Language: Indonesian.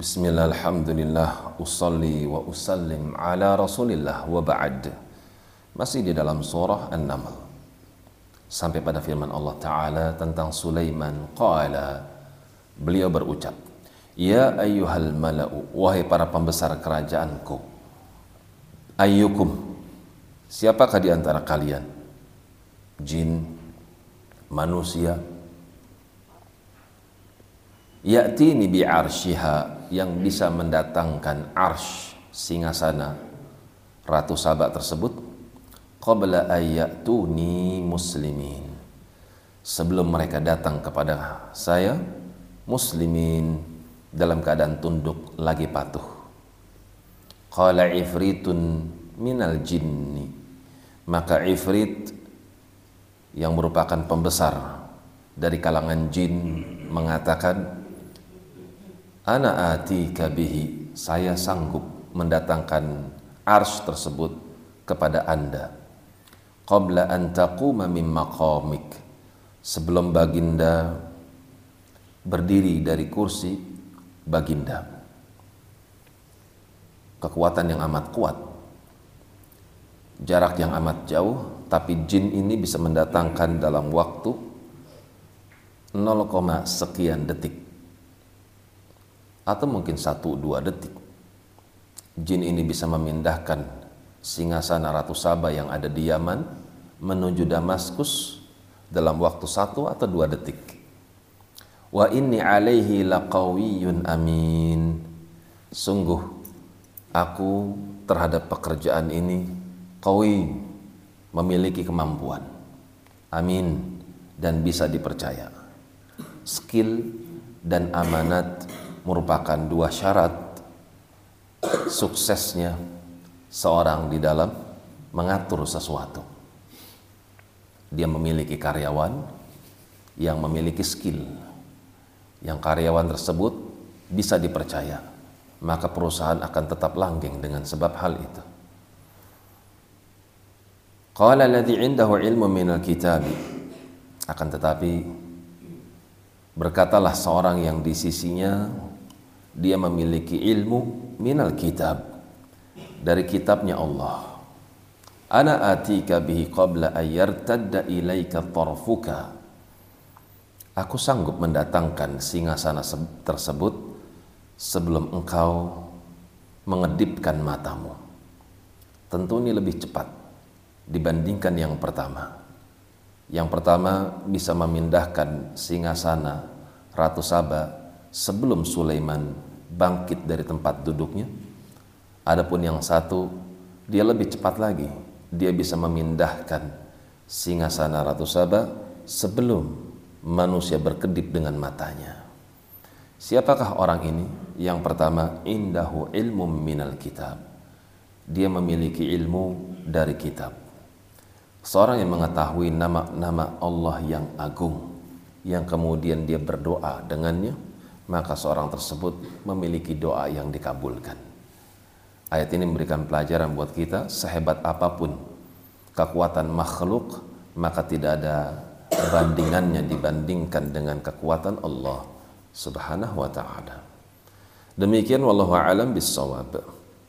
Bismillah, alhamdulillah, usalli wa usallim ala rasulillah wa ba'd Masih di dalam surah An-Naml Sampai pada firman Allah Ta'ala tentang Sulaiman Qala Beliau berucap Ya ayyuhal mala'u Wahai para pembesar kerajaanku Ayyukum Siapakah di antara kalian? Jin Manusia Ya'tini bi'arsyiha yang bisa mendatangkan arsh singasana. Ratu Sabak tersebut qabla ayyatuni muslimin. Sebelum mereka datang kepada saya muslimin dalam keadaan tunduk lagi patuh. Qala ifritun minal jinni. Maka ifrit yang merupakan pembesar dari kalangan jin mengatakan ana ati kabihi saya sanggup mendatangkan ars tersebut kepada anda. Qabla an taquma min maqamik. Sebelum baginda berdiri dari kursi baginda. Kekuatan yang amat kuat. Jarak yang amat jauh tapi jin ini bisa mendatangkan dalam waktu 0, sekian detik atau mungkin satu dua detik. Jin ini bisa memindahkan singgasana Ratu Saba yang ada di Yaman menuju Damaskus dalam waktu satu atau dua detik. Wa inni alaihi laqawiyun amin. Sungguh aku terhadap pekerjaan ini qawi memiliki kemampuan. Amin. Dan bisa dipercaya. Skill dan amanat merupakan dua syarat suksesnya seorang di dalam mengatur sesuatu. Dia memiliki karyawan yang memiliki skill. Yang karyawan tersebut bisa dipercaya, maka perusahaan akan tetap langgeng dengan sebab hal itu. Qala alladhi indahu ilmu minal kitabi. Akan tetapi berkatalah seorang yang di sisinya dia memiliki ilmu minal kitab. Dari kitabnya Allah. Ana atika bihi qabla ayyartadda ilaika tarfuka. Aku sanggup mendatangkan singgasana tersebut sebelum engkau mengedipkan matamu. Tentu ini lebih cepat dibandingkan yang pertama. Yang pertama bisa memindahkan singgasana Ratu Saba sebelum Sulaiman bangkit dari tempat duduknya. Adapun yang satu, dia lebih cepat lagi. Dia bisa memindahkan singgasana Ratu Saba sebelum manusia berkedip dengan matanya. Siapakah orang ini? Yang pertama, indahu ilmu minal kitab. Dia memiliki ilmu dari kitab. Seorang yang mengetahui nama-nama Allah yang agung, yang kemudian dia berdoa dengannya, maka seorang tersebut memiliki doa yang dikabulkan. Ayat ini memberikan pelajaran buat kita, sehebat apa pun kekuatan makhluk, maka tidak ada bandingannya dibandingkan dengan kekuatan Allah Subhanahu wa taala. Demikian wallahu alam bisawab.